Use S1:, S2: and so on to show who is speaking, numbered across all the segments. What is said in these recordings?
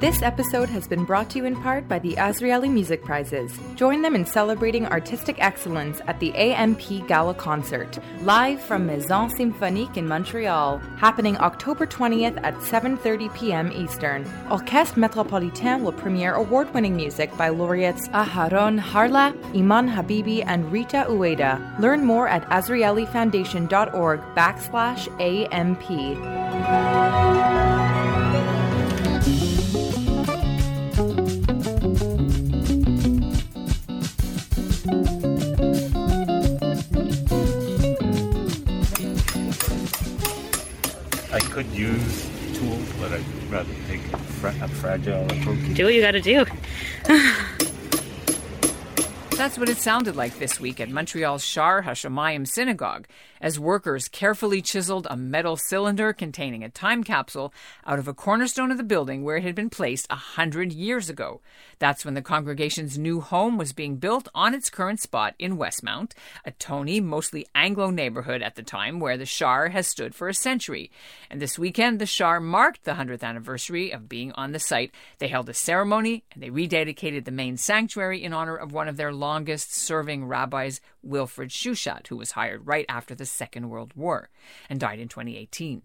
S1: This episode has been brought to you in part by the Azrieli Music Prizes. Join them in celebrating artistic excellence at the AMP Gala Concert, live from Maison Symphonique in Montreal, happening October 20th at 7:30 p.m. Eastern. Orchestre Metropolitain will premiere award-winning music by laureates Aharon Harlap, Iman Habibi, and Rita Ueda. Learn more at azrielifoundation.org backslash AMP.
S2: I could use tools, but I'd rather take a, fra- a fragile approach.
S3: Do what you gotta do.
S4: That's what it sounded like this week at Montreal's Shaar Hashomayim Synagogue as workers carefully chiseled a metal cylinder containing a time capsule out of a cornerstone of the building where it had been placed a hundred years ago. That's when the congregation's new home was being built on its current spot in Westmount, a Tony, mostly Anglo neighborhood at the time where the Shaar has stood for a century. And this weekend, the Shaar marked the 100th anniversary of being on the site. They held a ceremony and they rededicated the main sanctuary in honor of one of their longest serving rabbis, Wilfred Shuchat, who was hired right after the Second World War and died in 2018.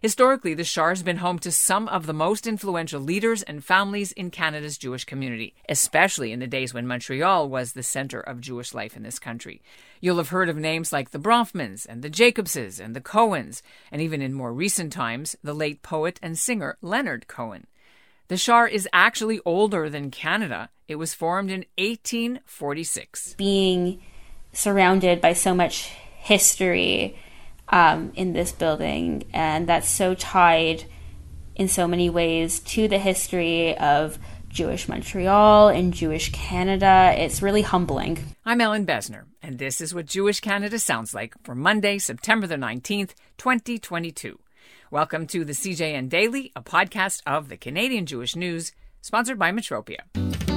S4: Historically, the Shaar has been home to some of the most influential leaders and families in Canada's Jewish community, especially in the days when Montreal was the center of Jewish life in this country. You'll have heard of names like the Bronfmans and the Jacobses and the Cohens, and even in more recent times, the late poet and singer Leonard Cohen. The Shaar is actually older than Canada. It was formed in 1846.
S3: Being surrounded by so much history um, in this building, and that's so tied in so many ways to the history of Jewish Montreal and Jewish Canada. It's really humbling.
S4: I'm Ellin Bessner, and this is what Jewish Canada sounds like for Monday, September the 19th, 2022. Welcome to the CJN Daily, a podcast of the Canadian Jewish News, sponsored by Metropia.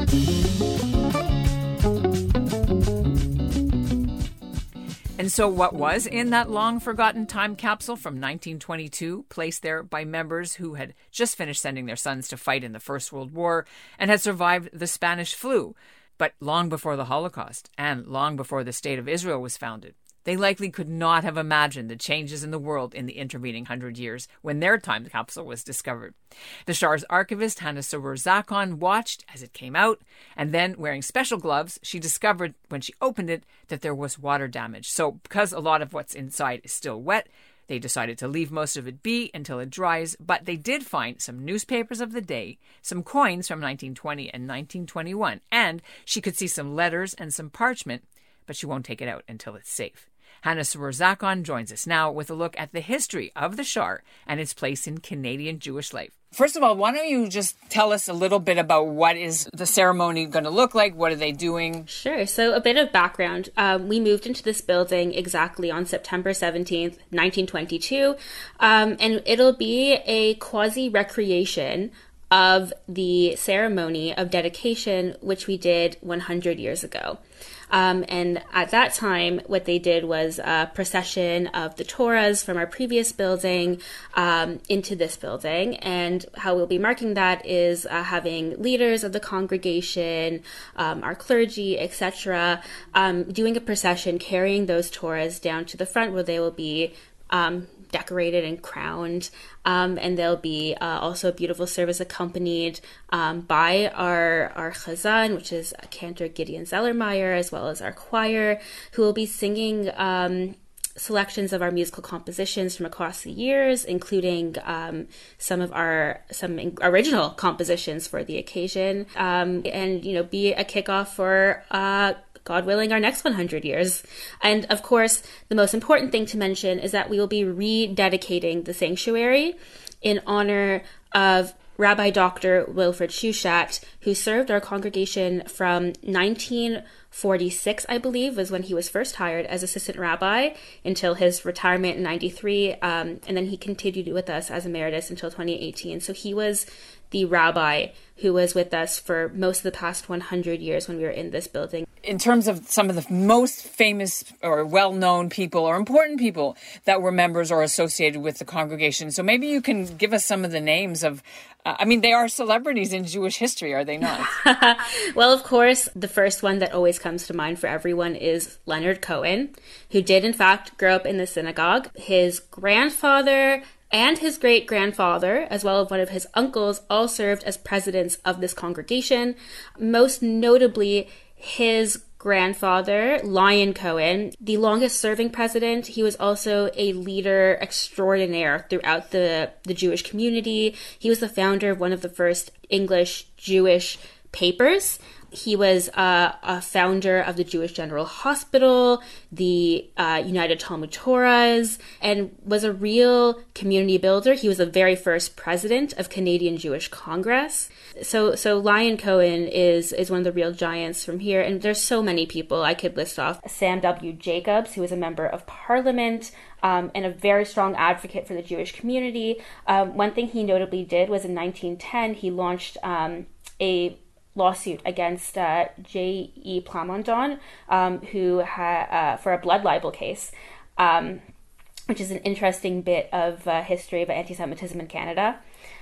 S4: And so, what was in that long forgotten time capsule from 1922, placed there by members who had just finished sending their sons to fight in the First World War and had survived the Spanish flu, but long before the Holocaust and long before the State of Israel was founded? They likely could not have imagined the changes in the world in the intervening hundred years when their time capsule was discovered. The Shaar's archivist, Hannah Srour-Zackon, watched as it came out, and then, wearing special gloves, she discovered when she opened it that there was water damage. So, because a lot of what's inside is still wet, they decided to leave most of it be until it dries, but they did find some newspapers of the day, some coins from 1920 and 1921, and she could see some letters and some parchment, but she won't take it out until it's safe. Hannah Zackon joins us now with a look at the history of the Shaar and its place in Canadian Jewish life. First of all, why don't you just tell us a little bit about what is the ceremony going to look like? What are they doing?
S3: Sure. So, a bit of background. Um, we moved into this building exactly on September 17th, 1922, um, and it'll be a quasi recreation of the ceremony of dedication, which we did 100 years ago. Um, and at that time, what they did was a procession of the Torahs from our previous building um, into this building. And how we'll be marking that is uh, having leaders of the congregation, um, our clergy, etc., um, doing a procession carrying those Torahs down to the front where they will be um, decorated and crowned. Um, and there'll be uh, also a beautiful service accompanied um, by our, our chazan, which is Cantor Gideon Zelermyer, as well as our choir, who will be singing um, selections of our musical compositions from across the years, including um, some of our some original compositions for the occasion, um, and you know, be a kickoff for. Uh, God willing, our next 100 years. And of course, the most important thing to mention is that we will be rededicating the sanctuary in honor of Rabbi Dr. Wilfred Shuchat, who served our congregation from 1946, I believe, was when he was first hired as assistant rabbi until his retirement in 93. Um, and then he continued with us as emeritus until 2018. So he was the rabbi who was with us for most of the past 100 years when we were in this building.
S4: In terms of some of the most famous or well-known people or important people that were members or associated with the congregation. So maybe you can give us some of the names of uh, I mean, they are celebrities in Jewish history, are they not?
S3: well, of course, the first one that always comes to mind for everyone is Leonard Cohen, who did, in fact, grow up in the synagogue. His grandfather and his great grandfather, as well as one of his uncles, all served as presidents of this congregation. Most notably, his grandfather, Lyon Cohen, the longest serving president. He was also a leader extraordinaire throughout the, the Jewish community. He was the founder of one of the first English Jewish papers. He was uh, a founder of the Jewish General Hospital, the uh, United Talmud Torahs, and was a real community builder. He was the very first president of Canadian Jewish Congress. So, so Lyon Cohen is is one of the real giants from here, and there's so many people I could list off. Sam W. Jacobs, who was a member of Parliament. Um, and a very strong advocate for the Jewish community. Um, one thing he notably did was in 1910, he launched um, a lawsuit against uh, J.E. Plamondon, um, who had uh, for a blood libel case, um, which is an interesting bit of uh, history of anti-Semitism in Canada.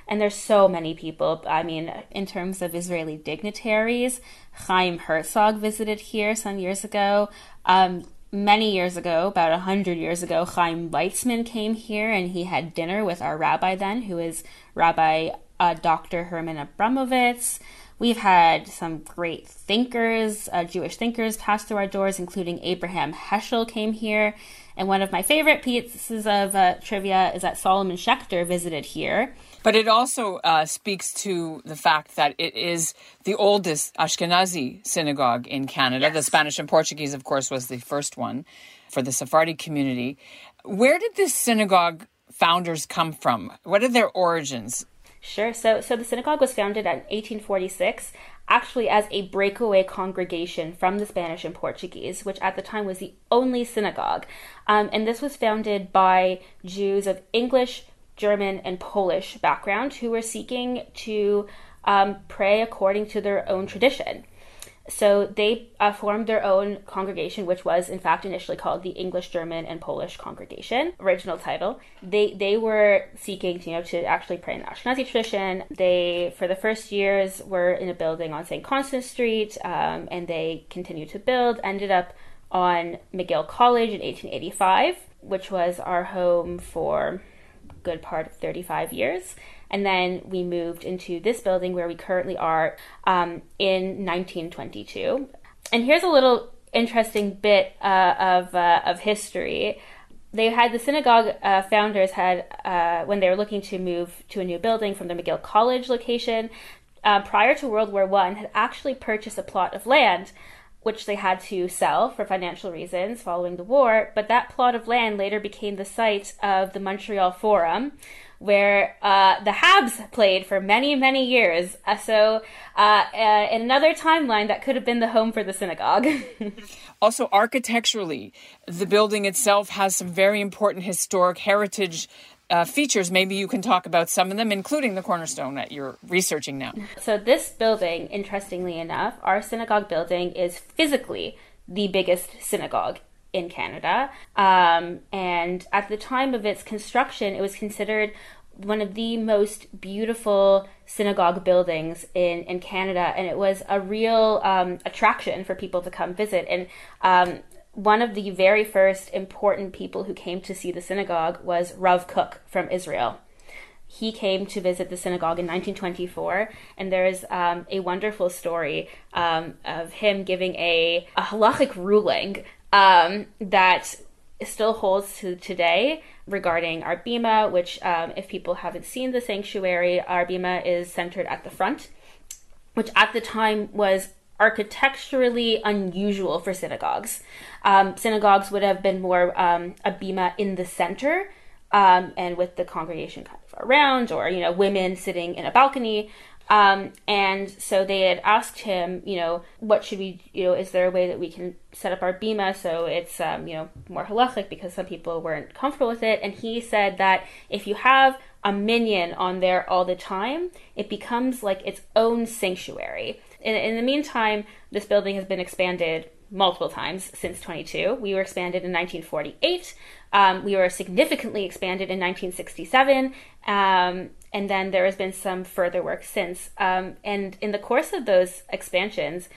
S3: And there's so many people. I mean, in terms of Israeli dignitaries, Chaim Herzog visited here some years ago. Um, many years ago, about a hundred years ago, Chaim Weizmann came here and he had dinner with our rabbi then, who is Rabbi uh, Dr. Herman Abramovitz. We've had some great thinkers, uh, Jewish thinkers, pass through our doors, including Abraham Heschel came here. And one of my favorite pieces of uh, trivia is that Solomon Schechter visited here.
S4: But it also uh, speaks to the fact that it is the oldest Ashkenazi synagogue in Canada. Yes. The Spanish and Portuguese, of course, was the first one for the Sephardi community. Where did this synagogue founders come from? What are their origins?
S3: Sure. So, so the synagogue was founded in 1846, actually as a breakaway congregation from the Spanish and Portuguese, which at the time was the only synagogue. Um, and this was founded by Jews of English, German, and Polish background who were seeking to um, pray according to their own tradition. So they uh, formed their own congregation, which was in fact initially called the English, German, and Polish Congregation. Original title. They they were seeking, you know, to actually pray in the Ashkenazi tradition. They, for the first years, were in a building on St. Constant Street, um, and they continued to build. Ended up on McGill College in 1885, which was our home for good part of 35 years. And then we moved into this building where we currently are um, in 1922. And here's a little interesting bit uh, of, uh, of history. They had the synagogue uh, founders had, uh, when they were looking to move to a new building from the McGill College location, uh, prior to World War One, had actually purchased a plot of land which they had to sell for financial reasons following the war. But that plot of land later became the site of the Montreal Forum, where uh, the Habs played for many, many years. Uh, so, uh, uh in another timeline, that could have been the home for the synagogue.
S4: also, architecturally, the building itself has some very important historic heritage uh, features. Maybe you can talk about some of them, including the cornerstone that you're researching now.
S3: So, this building, interestingly enough, our synagogue building is physically the biggest synagogue in Canada. Um, and at the time of its construction, it was considered one of the most beautiful synagogue buildings in, in Canada, and it was a real um, attraction for people to come visit. And um, one of the very first important people who came to see the synagogue was Rav Kook from Israel. He came to visit the synagogue in 1924, and there's um, a wonderful story um, of him giving a, a halachic ruling um, that still holds to today regarding our bima, which, um, if people haven't seen the sanctuary, our bima is centered at the front, which at the time was architecturally unusual for synagogues. Um, synagogues would have been more um, a bima in the center, um, and with the congregation kind of around, or you know, women sitting in a balcony. Um, and so they had asked him, you know, what should we, you know, is there a way that we can set up our bima so it's, um, you know, more halachic because some people weren't comfortable with it. And he said that if you have a minyan on there all the time, it becomes like its own sanctuary. in, in the meantime, this building has been expanded multiple times since 22. We were expanded in 1948. Um, we were significantly expanded in 1967. Um, and then there has been some further work since. Um, and in the course of those expansions,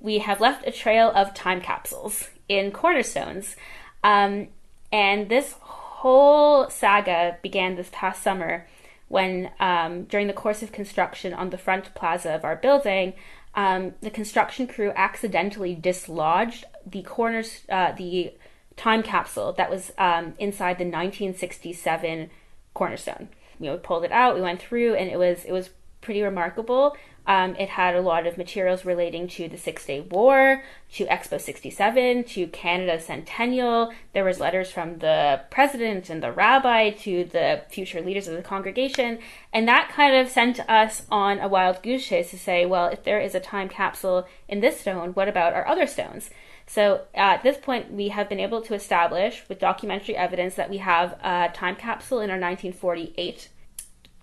S3: we have left a trail of time capsules in cornerstones. Um, and this whole saga began this past summer when, um, during the course of construction on the front plaza of our building, um, the construction crew accidentally dislodged the corners, uh, the time capsule that was um, inside the 1967 cornerstone. You know, we pulled it out, we went through, and it was it was pretty remarkable. Um, it had a lot of materials relating to the Six Day War, to Expo 67, to Canada's centennial. There was letters from the president and the rabbi to the future leaders of the congregation, and that kind of sent us on a wild goose chase to say, well, if there is a time capsule in this stone, what about our other stones? So uh, at this point, we have been able to establish with documentary evidence that we have a time capsule in our 1948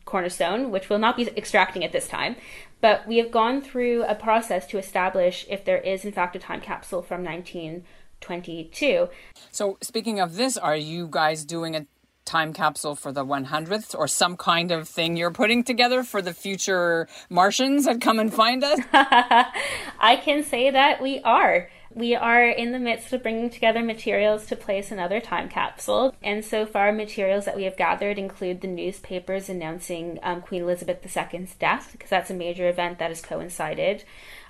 S3: cornerstone, which we'll not be extracting at this time. But we have gone through a process to establish if there is, in fact, a time capsule from 1922.
S4: So, speaking of this, are you guys doing a time capsule for the 100th or some kind of thing you're putting together for the future Martians that come and find us?
S3: I can say that we are. We are in the midst of bringing together materials to place another time capsule. And so far, materials that we have gathered include the newspapers announcing um, Queen Elizabeth II's death, because that's a major event that has coincided.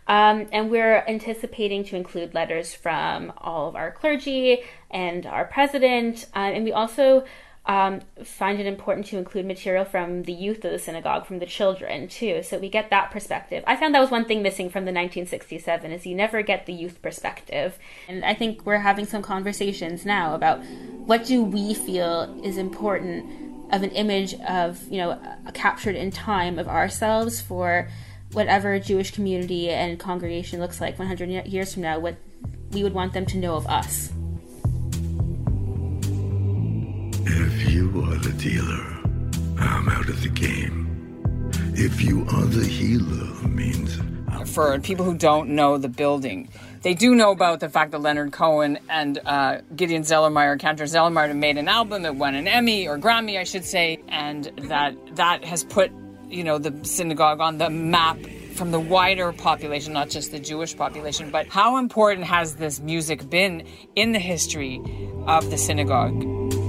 S3: Um, and we're anticipating to include letters from all of our clergy and our president. Uh, and we also um, find it important to include material from the youth of the synagogue, from the children too, so we get that perspective. I found that was one thing missing from the 1967 is you never get the youth perspective, and I think we're having some conversations now about what do we feel is important of an image of you know captured in time of ourselves for whatever Jewish community and congregation looks like 100 years from now. What we would want them to know of us.
S5: The game. If you are the healer, means.
S4: For people who don't know the building, they do know about the fact that Leonard Cohen and uh, Gideon Zelermyer, Cantor Zelermyer, made an album that won an Emmy or Grammy, I should say, and that that has put you know the synagogue on the map from the wider population, not just the Jewish population. But how important has this music been in the history of the synagogue?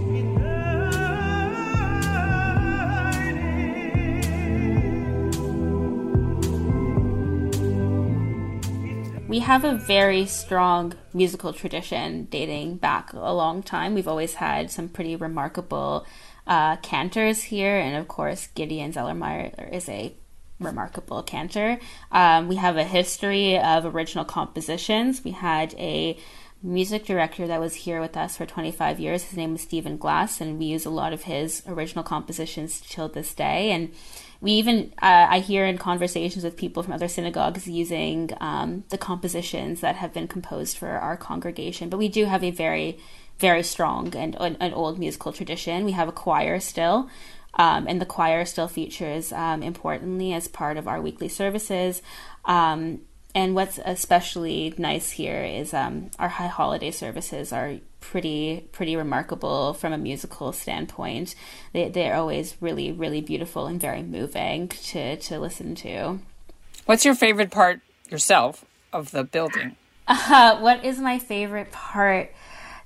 S3: We have a very strong musical tradition dating back a long time. We've always had some pretty remarkable uh, cantors here, and of course, Gideon Zelermyer is a remarkable cantor. Um, we have a history of original compositions. We had a music director that was here with us for 25 years. His name was Stephen Glass, and we use a lot of his original compositions till this day. And we even uh, I hear in conversations with people from other synagogues using um, the compositions that have been composed for our congregation. But we do have a very very strong and an old musical tradition. We have a choir still. Um, and the choir still features um, importantly as part of our weekly services. Um, and what's especially nice here is um, our high holiday services are pretty pretty remarkable from a musical standpoint. They they're always really really beautiful and very moving to to listen to.
S4: What's your favorite part yourself of the building?
S3: Uh, what is my favorite part?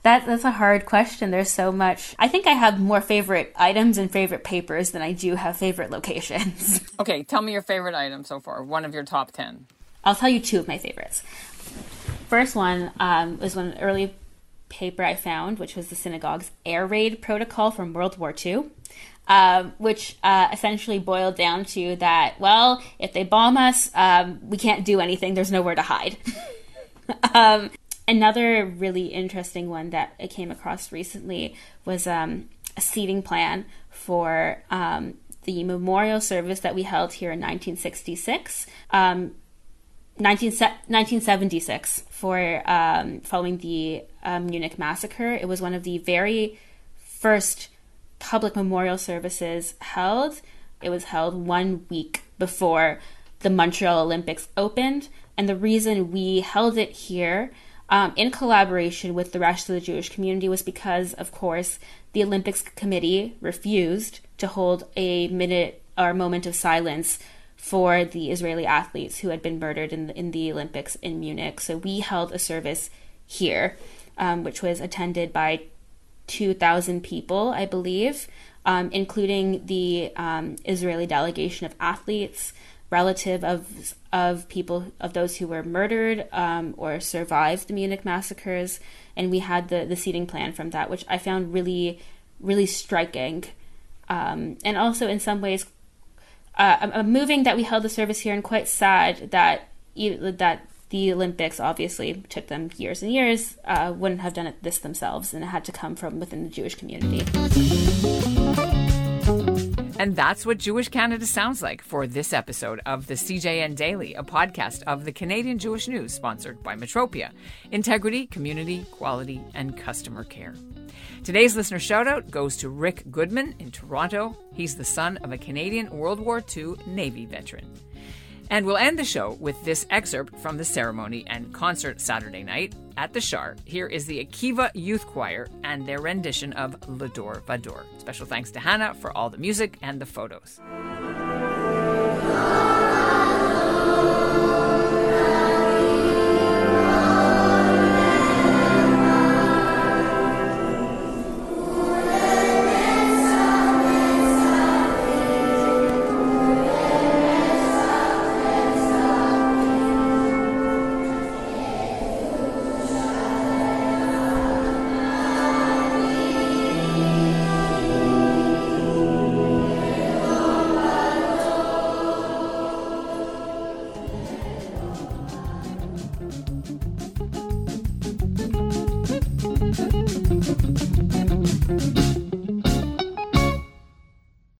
S3: That that's a hard question. There's so much. I think I have more favorite items and favorite papers than I do have favorite locations.
S4: okay, tell me your favorite item so far. One of your top ten.
S3: I'll tell you two of my favorites. First one um, was one early paper I found, which was the synagogue's air raid protocol from World War II. Um, which uh, essentially boiled down to that, well, if they bomb us, um, we can't do anything. There's nowhere to hide. um, another really interesting one that I came across recently was um, a seating plan for um, the memorial service that we held here in 1966. 19, 1976 for um, following the um, Munich massacre. It was one of the very first public memorial services held. It was held one week before the Montreal Olympics opened. And the reason we held it here um, in collaboration with the rest of the Jewish community was because, of course, the Olympics Committee refused to hold a minute or moment of silence for the Israeli athletes who had been murdered in the, in the Olympics in Munich. So we held a service here, um, which was attended by 2,000 people, I believe, um, including the um, Israeli delegation of athletes, relative of of people of those who were murdered um, or survived the Munich massacres, and we had the the seating plan from that, which I found really really striking, um, and also in some ways uh, moving that we held the service here, and quite sad that that the Olympics obviously took them years and years, uh, wouldn't have done it this themselves, and it had to come from within the Jewish community.
S4: And that's what Jewish Canada sounds like for this episode of the CJN Daily, a podcast of the Canadian Jewish News sponsored by Metropia Integrity, Community, Quality, and Customer Care. Today's listener shoutout goes to Rick Goodman in Toronto. He's the son of a Canadian World War II Navy veteran. And we'll end the show with this excerpt from the ceremony and concert Saturday night at the Shaar. Here is the Akiva Youth Choir and their rendition of L'Dor Vador. Special thanks to Hannah for all the music and the photos.